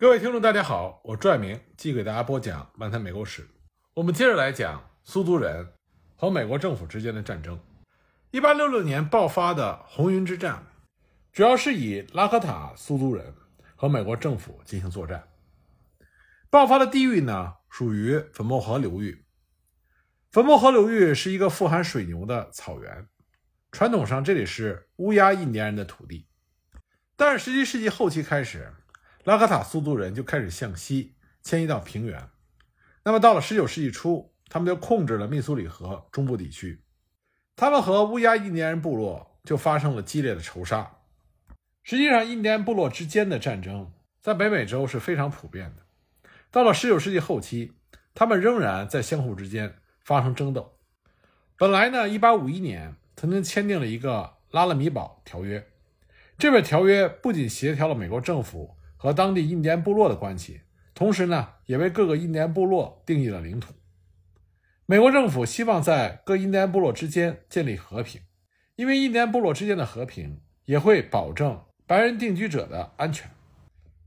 各位听众，大家好，我朱爱明继续给大家播讲《漫谈美国史》。我们接着来讲苏族人和美国政府之间的战争。一八六六年爆发的红云之战，主要是以拉科塔苏族人和美国政府进行作战。爆发的地域呢，属于粉末河流域。粉末河流域是一个富含水牛的草原，传统上这里是乌鸦印第安人的土地。但是十七世纪后期开始，拉卡塔苏族人就开始向西迁移到平原。那么到了19世纪初，他们就控制了密苏里河中部地区。他们和乌鸦印第安人部落就发生了激烈的仇杀。实际上，印第安部落之间的战争在北美洲是非常普遍的。到了19世纪后期，他们仍然在相互之间发生争斗。本来呢，1851年曾经签订了一个拉勒米堡条约，这份条约不仅协调了美国政府。和当地印第安部落的关系，同时呢，也为各个印第安部落定义了领土。美国政府希望在各印第安部落之间建立和平，因为印第安部落之间的和平也会保证白人定居者的安全。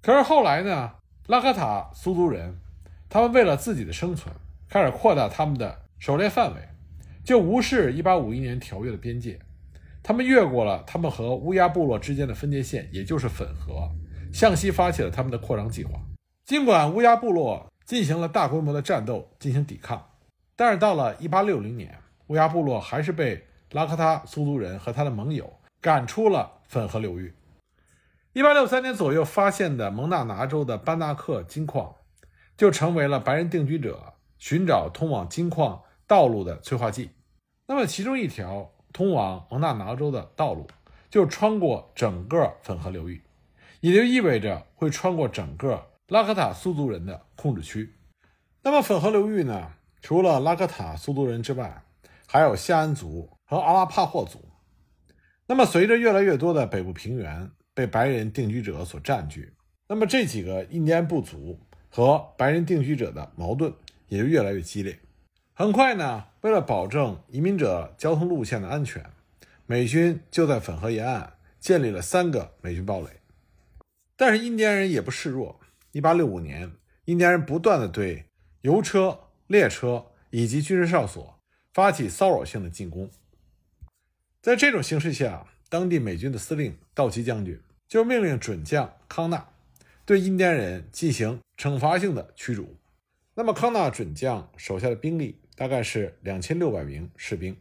可是后来呢，拉卡塔苏族人他们为了自己的生存，开始扩大他们的狩猎范围，就无视1851年条约的边界，他们越过了他们和乌鸦部落之间的分界线，也就是粉河。向西发起了他们的扩张计划。尽管乌鸦部落进行了大规模的战斗进行抵抗，但是到了1860年，乌鸦部落还是被拉科塔苏族人和他的盟友赶出了粉河流域。1863年左右发现的蒙大拿州的班纳克金矿，就成为了白人定居者寻找通往金矿道路的催化剂。那么，其中一条通往蒙大拿州的道路就穿过整个粉河流域。也就意味着会穿过整个拉科塔苏族人的控制区。那么粉河流域呢？除了拉科塔苏族人之外，还有夏安族和阿拉帕霍族。那么随着越来越多的北部平原被白人定居者所占据，那么这几个印第安部族和白人定居者的矛盾也就越来越激烈。很快呢，为了保证移民者交通路线的安全，美军就在粉河沿岸建立了三个美军堡垒。但是印第安人也不示弱。1865年，印第安人不断的对油车、列车以及军事哨所发起骚扰性的进攻。在这种形势下，当地美军的司令道奇将军就命令准将康纳对印第安人进行惩罚性的驱逐。那么，康纳准将手下的兵力大概是两千六百名士兵。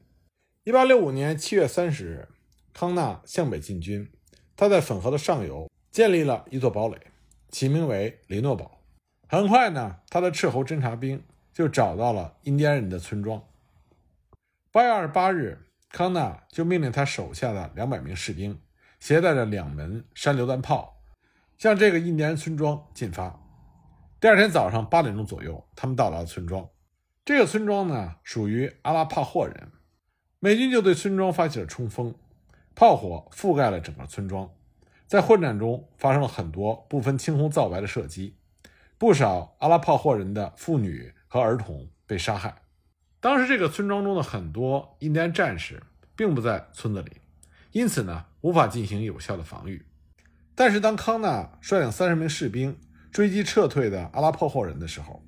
1865年7月30日，康纳向北进军，他在粉河的上游。建立了一座堡垒，起名为雷诺堡。很快呢，他的斥候侦察兵就找到了印第安人的村庄。八月二十八日，康纳就命令他手下的两百名士兵携带着两门山榴弹炮，向这个印第安村庄进发。第二天早上八点钟左右，他们到达了村庄。这个村庄呢，属于阿拉帕霍人。美军就对村庄发起了冲锋，炮火覆盖了整个村庄。在混战中发生了很多不分青红皂白的射击，不少阿拉帕霍人的妇女和儿童被杀害。当时这个村庄中的很多印第安战士并不在村子里，因此呢无法进行有效的防御。但是当康纳率领三十名士兵追击撤退的阿拉帕霍人的时候，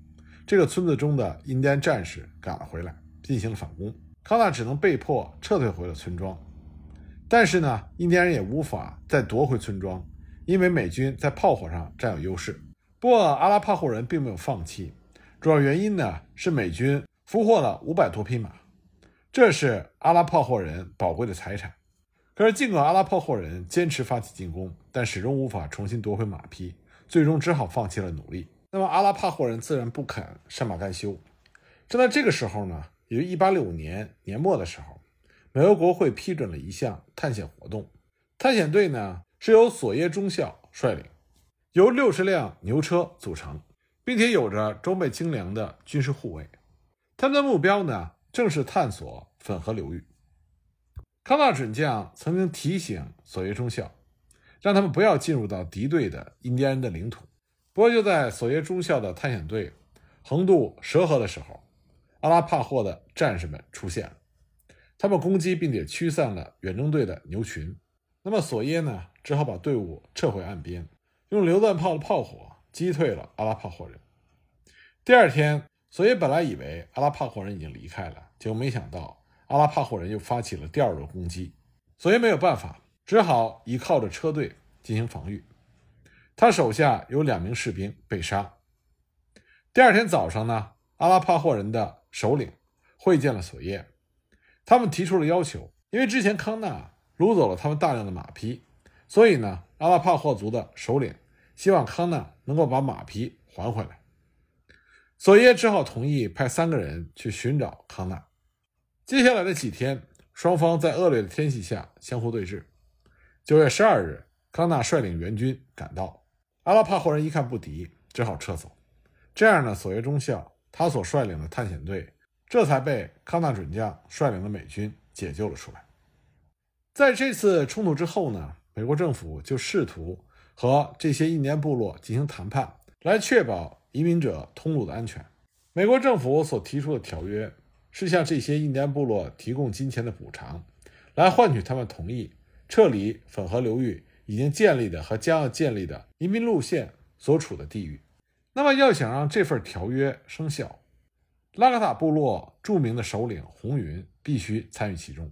这个村子中的印第安战士赶了回来，进行了反攻。康纳只能被迫撤退回了村庄。但是呢，印第安人也无法再夺回村庄，因为美军在炮火上占有优势。不过阿拉帕霍人并没有放弃，主要原因呢是美军俘获了五百多匹马，这是阿拉帕霍人宝贵的财产。可是尽管阿拉帕霍人坚持发起进攻，但始终无法重新夺回马匹，最终只好放弃了努力。那么阿拉帕霍人自然不肯善罢甘休。正在这个时候呢，也就1865年年末的时候。美国国会批准了一项探险活动，探险队呢是由索耶中校率领，由六十辆牛车组成，并且有着装备精良的军事护卫。他们的目标呢正是探索粉河流域。康纳准将曾经提醒索耶中校，让他们不要进入到敌对的印第安人的领土。不过就在索耶中校的探险队横渡蛇河的时候，阿拉帕霍的战士们出现了。他们攻击并且驱散了远征队的牛群，那么索耶呢，只好把队伍撤回岸边，用榴弹炮的炮火击退了阿拉帕霍人。第二天，索耶本来以为阿拉帕霍人已经离开了，结果没想到阿拉帕霍人又发起了第二轮攻击。索耶没有办法，只好依靠着车队进行防御。他手下有两名士兵被杀。第二天早上呢，阿拉帕霍人的首领会见了索耶，他们提出了要求，因为之前康纳掳走了他们大量的马匹，所以呢，阿拉帕霍族的首领希望康纳能够把马匹还回来。索耶只好同意派三个人去寻找康纳。接下来的几天，双方在恶劣的天气下相互对峙。九月十二日，康纳率领援军赶到，阿拉帕霍人一看不敌，只好撤走。这样呢，索耶中校他所率领的探险队这才被康纳准将率领的美军解救了出来。在这次冲突之后呢，美国政府就试图和这些印第安部落进行谈判，来确保。移民者通路的安全，美国政府所提出的条约是向这些印第安部落提供金钱的补偿，来换取他们同意撤离粉河流域已经建立的和将要建立的移民路线所处的地域。那么，要想让这份条约生效，拉卡塔部落著名的首领红云必须参与其中。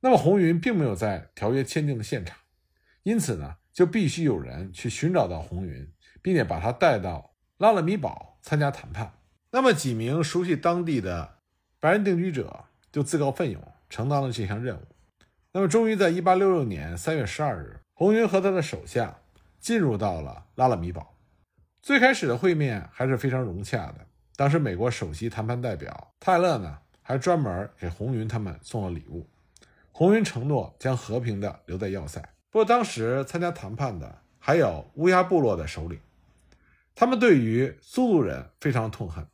那么，红云并没有在条约签订的现场，因此呢，就必须有人去寻找到红云，并且把他带到。拉勒米堡参加谈判，那么几名熟悉当地的白人定居者就自告奋勇承担了这项任务。那么，终于在1866年3月12日，红云和他的手下进入到了拉勒米堡。最开始的会面还是非常融洽的。当时，美国首席谈判代表泰勒呢，还专门给红云他们送了礼物。红云承诺将和平的留在要塞。不过，当时参加谈判的还有乌鸦部落的首领。他们对于苏族人非常痛恨，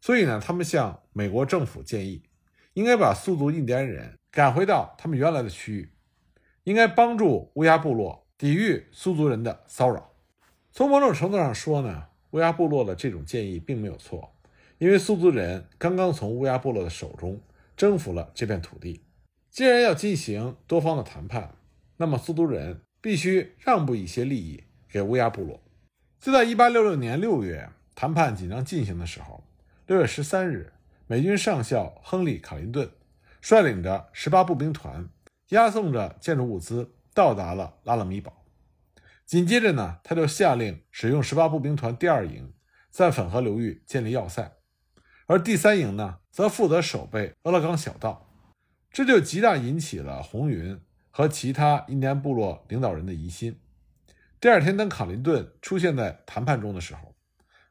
所以呢，他们向美国政府建议，应该把苏族印第安人赶回到他们原来的区域，应该帮助乌鸦部落抵御苏族人的骚扰。从某种程度上说呢，乌鸦部落的这种建议并没有错，因为苏族人刚刚从乌鸦部落的手中征服了这片土地，既然要进行多方的谈判，那么苏族人必须让步一些利益给乌鸦部落。就在1866年6月，谈判紧张进行的时候，6月13日，美军上校亨利·卡林顿率领着18步兵团，押送着建筑物资到达了拉勒米堡。紧接着呢，他就下令使用18步兵团第二营在粉河流域建立要塞，而第三营呢，则负责守备俄勒冈小道。这就极大引起了红云和其他印第安部落领导人的疑心。第二天，当卡林顿出现在谈判中的时候，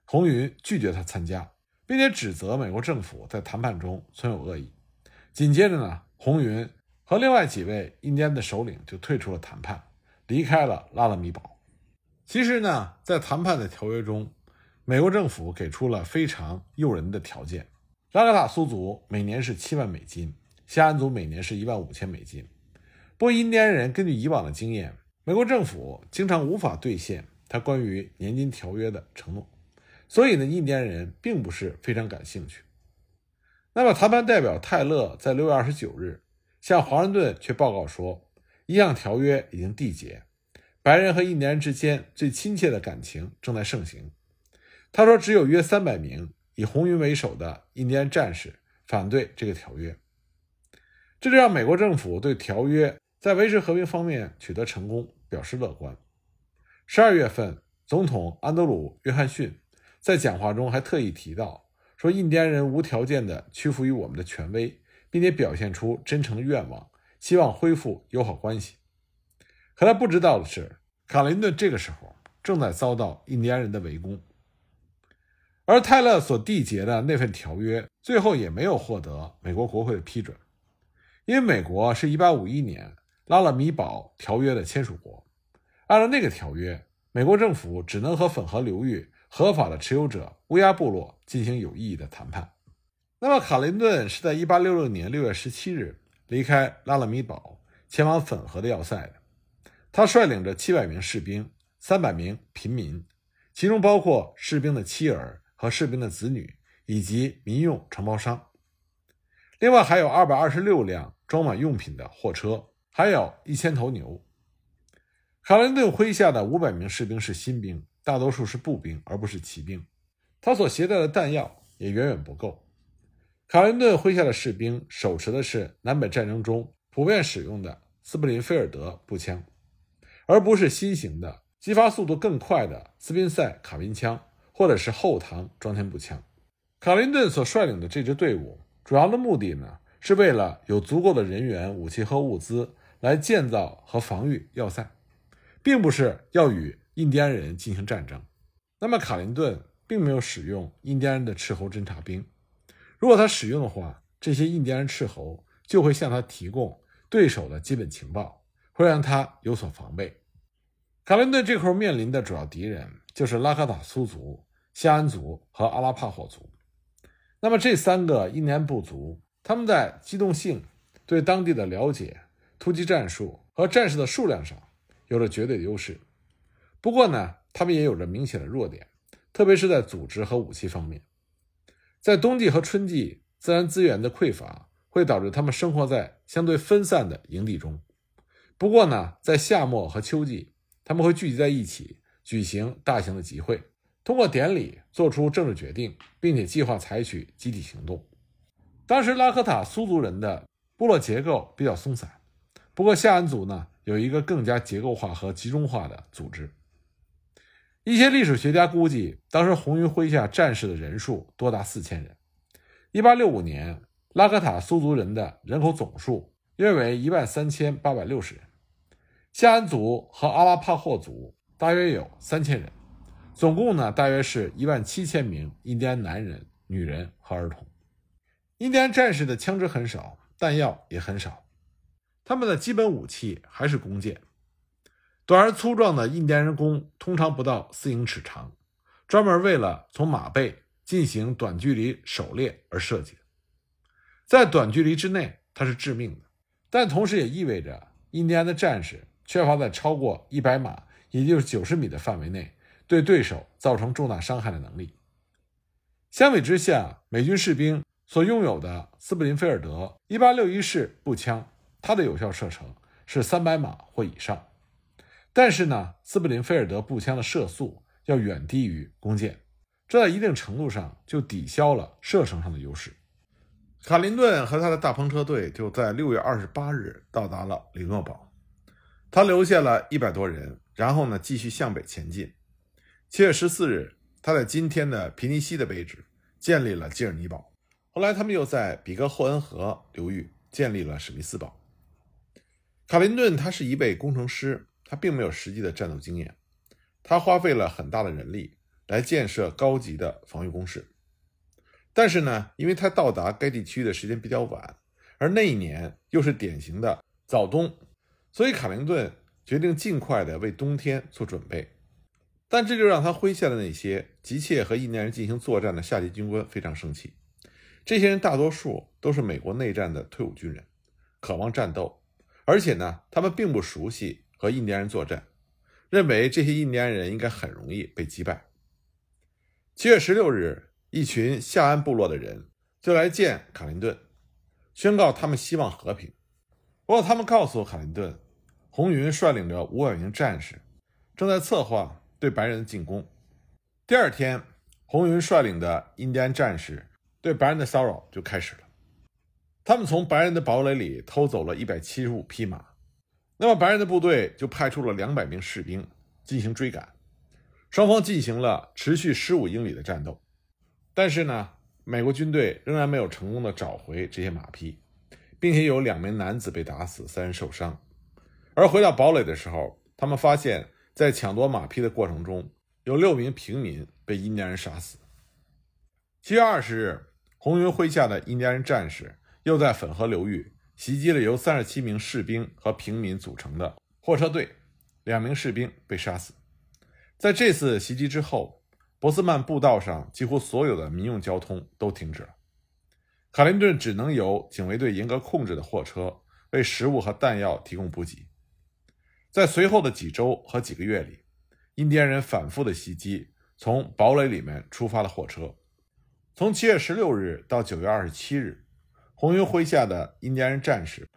红云拒绝他参加，并且指责美国政府在谈判中存有恶意。紧接着呢，红云和另外几位印第安的首领就退出了谈判，离开了拉拉米堡。其实呢，在谈判的条约中，美国政府给出了非常诱人的条件：拉格塔苏族每年是七万美金，夏安族每年是一万五千美金。不过，印第安人根据以往的经验。美国政府经常无法兑现他关于年金条约的承诺，所以呢，印第安人并不是非常感兴趣。那么，谈判代表泰勒在六月二十九日向华盛顿却报告说，一项条约已经缔结，白人和印第安人之间最亲切的感情正在盛行。他说，只有约三百名以红云为首的印第安战士反对这个条约，这就让美国政府对条约在维持和平方面取得成功。表示乐观。十二月份，总统安德鲁·约翰逊在讲话中还特意提到，说印第安人无条件地屈服于我们的权威，并且表现出真诚的愿望，希望恢复友好关系。可他不知道的是，卡林顿这个时候正在遭到印第安人的围攻，而泰勒所缔结的那份条约最后也没有获得美国国会的批准，因为美国是一八五一年。拉勒米堡条约的签署国，按照那个条约，美国政府只能和粉河流域合法的持有者乌鸦部落进行有意义的谈判。那么，卡林顿是在1866年6月17日离开拉勒米堡，前往粉河的要塞的。他率领着700名士兵、300名平民，其中包括士兵的妻儿和士兵的子女，以及民用承包商。另外，还有226辆装满用品的货车。还有一千头牛。卡林顿麾下的五百名士兵是新兵，大多数是步兵，而不是骑兵。他所携带的弹药也远远不够。卡林顿麾下的士兵手持的是南北战争中普遍使用的斯普林菲尔德步枪，而不是新型的、击发速度更快的斯宾塞卡宾枪，或者是后膛装填步枪。卡林顿所率领的这支队伍，主要的目的呢，是为了有足够的人员、武器和物资来建造和防御要塞，并不是要与印第安人进行战争。那么，卡林顿并没有使用印第安人的斥候侦察兵。如果他使用的话，这些印第安人斥候就会向他提供对手的基本情报，会让他有所防备。卡林顿这会儿面临的主要敌人就是拉卡塔苏族、夏安族和阿拉帕霍族。那么这三个印第安部族，他们在机动性、对当地的了解、突击战术和战士的数量上有着绝对的优势。不过呢，他们也有着明显的弱点，特别是在组织和武器方面。在冬季和春季，自然资源的匮乏会导致他们生活在相对分散的营地中。不过呢，在夏末和秋季，他们会聚集在一起，举行大型的集会，通过典礼做出政治决定，并且计划采取集体行动。当时拉科塔苏族人的部落结构比较松散，不过夏安族呢有一个更加结构化和集中化的组织。一些历史学家估计，当时红云麾下战士的人数多达四千人。一八六五年，拉科塔苏族人的人口总数约为一万三千八百六十人，夏安族和阿拉帕霍族大约有三千人，总共呢大约是一万七千名印第安男人、女人和儿童。印第安战士的枪支很少，弹药也很少，他们的基本武器还是弓箭。短而粗壮的印第安人弓通常不到四英尺长，专门为了从马背进行短距离狩猎而设计。在短距离之内，它是致命的，但同时也意味着印第安的战士缺乏在超过一百码，也就是九十米的范围内对对手造成重大伤害的能力。相比之下，美军士兵所拥有的斯普林菲尔德一八六一式步枪，它的有效射程是三百码或以上。但是呢，斯普林菲尔德步枪的射速要远低于弓箭，这在一定程度上就抵消了射程上的优势。卡林顿和他的大篷车队就在六月二十八日到达了里诺堡，他留下了一百多人，然后呢继续向北前进。七月十四日，他在今天的皮尼西的位置建立了基尔尼堡，后来他们又在比格霍恩河流域建立了史密斯堡。卡林顿他是一位工程师。他并没有实际的战斗经验，他花费了很大的人力来建设高级的防御工事。但是呢，因为他到达该地区的时间比较晚，而那一年又是典型的早冬，所以卡林顿决定尽快的为冬天做准备。但这就让他麾下的那些急切和印第安人进行作战的下级军官非常生气。这些人大多数都是美国内战的退伍军人，渴望战斗，而且呢，他们并不熟悉。和印第安人作战，认为这些印第安人应该很容易被击败。七月十六日，一群夏安部落的人就来见卡林顿，宣告他们希望和平。不过，他们告诉卡林顿，红云率领着五百名战士正在策划对白人的进攻。第二天，红云率领的印第安战士对白人的骚扰就开始了。他们从白人的堡垒里偷走了一百七十五匹马。那么，白人的部队就派出了两百名士兵进行追赶，双方进行了持续十五英里的战斗。但是呢，美国军队仍然没有成功的找回这些马匹，并且有两名男子被打死，三人受伤。而回到堡垒的时候，他们发现，在抢夺马匹的过程中，有六名平民被印第安人杀死。七月二十日，红云麾下的印第安人战士又在粉河流域。袭击了由三十七名士兵和平民组成的货车队，两名士兵被杀死。在这次袭击之后，博斯曼步道上几乎所有的民用交通都停止了。卡林顿只能由警卫队严格控制的货车为食物和弹药提供补给。在随后的几周和几个月里，印第安人反复的袭击从堡垒里面出发的货车。从七月十六日到九月二十七日。红云麾下的印第安人战士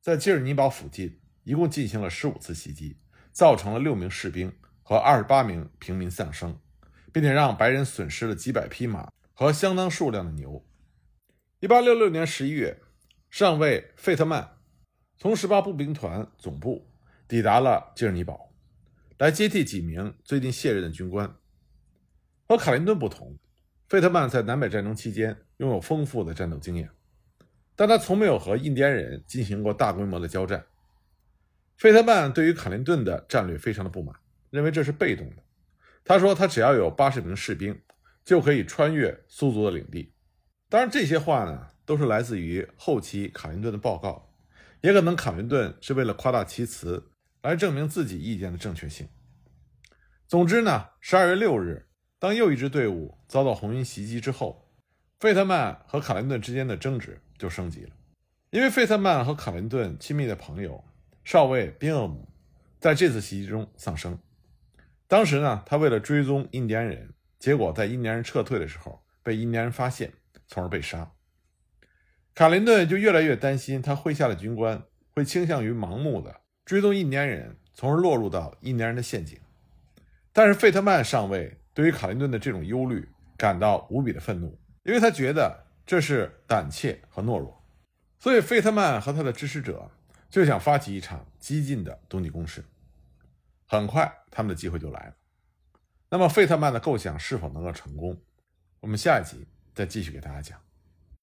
在基尔尼堡附近一共进行了十五次袭击，造成了六名士兵和和二十八名平民丧生，并且让白人损失了几百匹马和相当数量的牛。一八六六年十一月，上尉费特曼从十八步兵团总部抵达了基尔尼堡，来接替几名最近卸任的军官。和卡林顿不同，费特曼在南北战争期间拥有丰富的战斗经验，但他从没有和印第安人进行过大规模的交战。费特曼对于卡林顿的战略非常的不满，认为这是被动的。他说：“他只要有八十名士兵，就可以穿越苏族的领地。”当然，这些话呢，都是来自于后期卡林顿的报告，也可能卡林顿是为了夸大其词，来证明自己意见的正确性。总之呢，十二月六日。当又一支队伍遭到红军袭击之后，费特曼和卡林顿之间的争执就升级了。因为费特曼和卡林顿亲密的朋友少尉宾厄姆在这次袭击中丧生。当时呢，他为了追踪印第安人，结果在印第安人撤退的时候被印第安人发现，从而被杀。卡林顿就越来越担心他麾下的军官会倾向于盲目的追踪印第安人，从而落入到印第安人的陷阱。但是费特曼上尉。对于卡林顿的这种忧虑感到无比的愤怒，因为他觉得这是胆怯和懦弱，所以费特曼和他的支持者就想发起一场激进的冬季攻势。很快，他们的机会就来了。那么，费特曼的构想是否能够成功？我们下一集再继续给大家讲。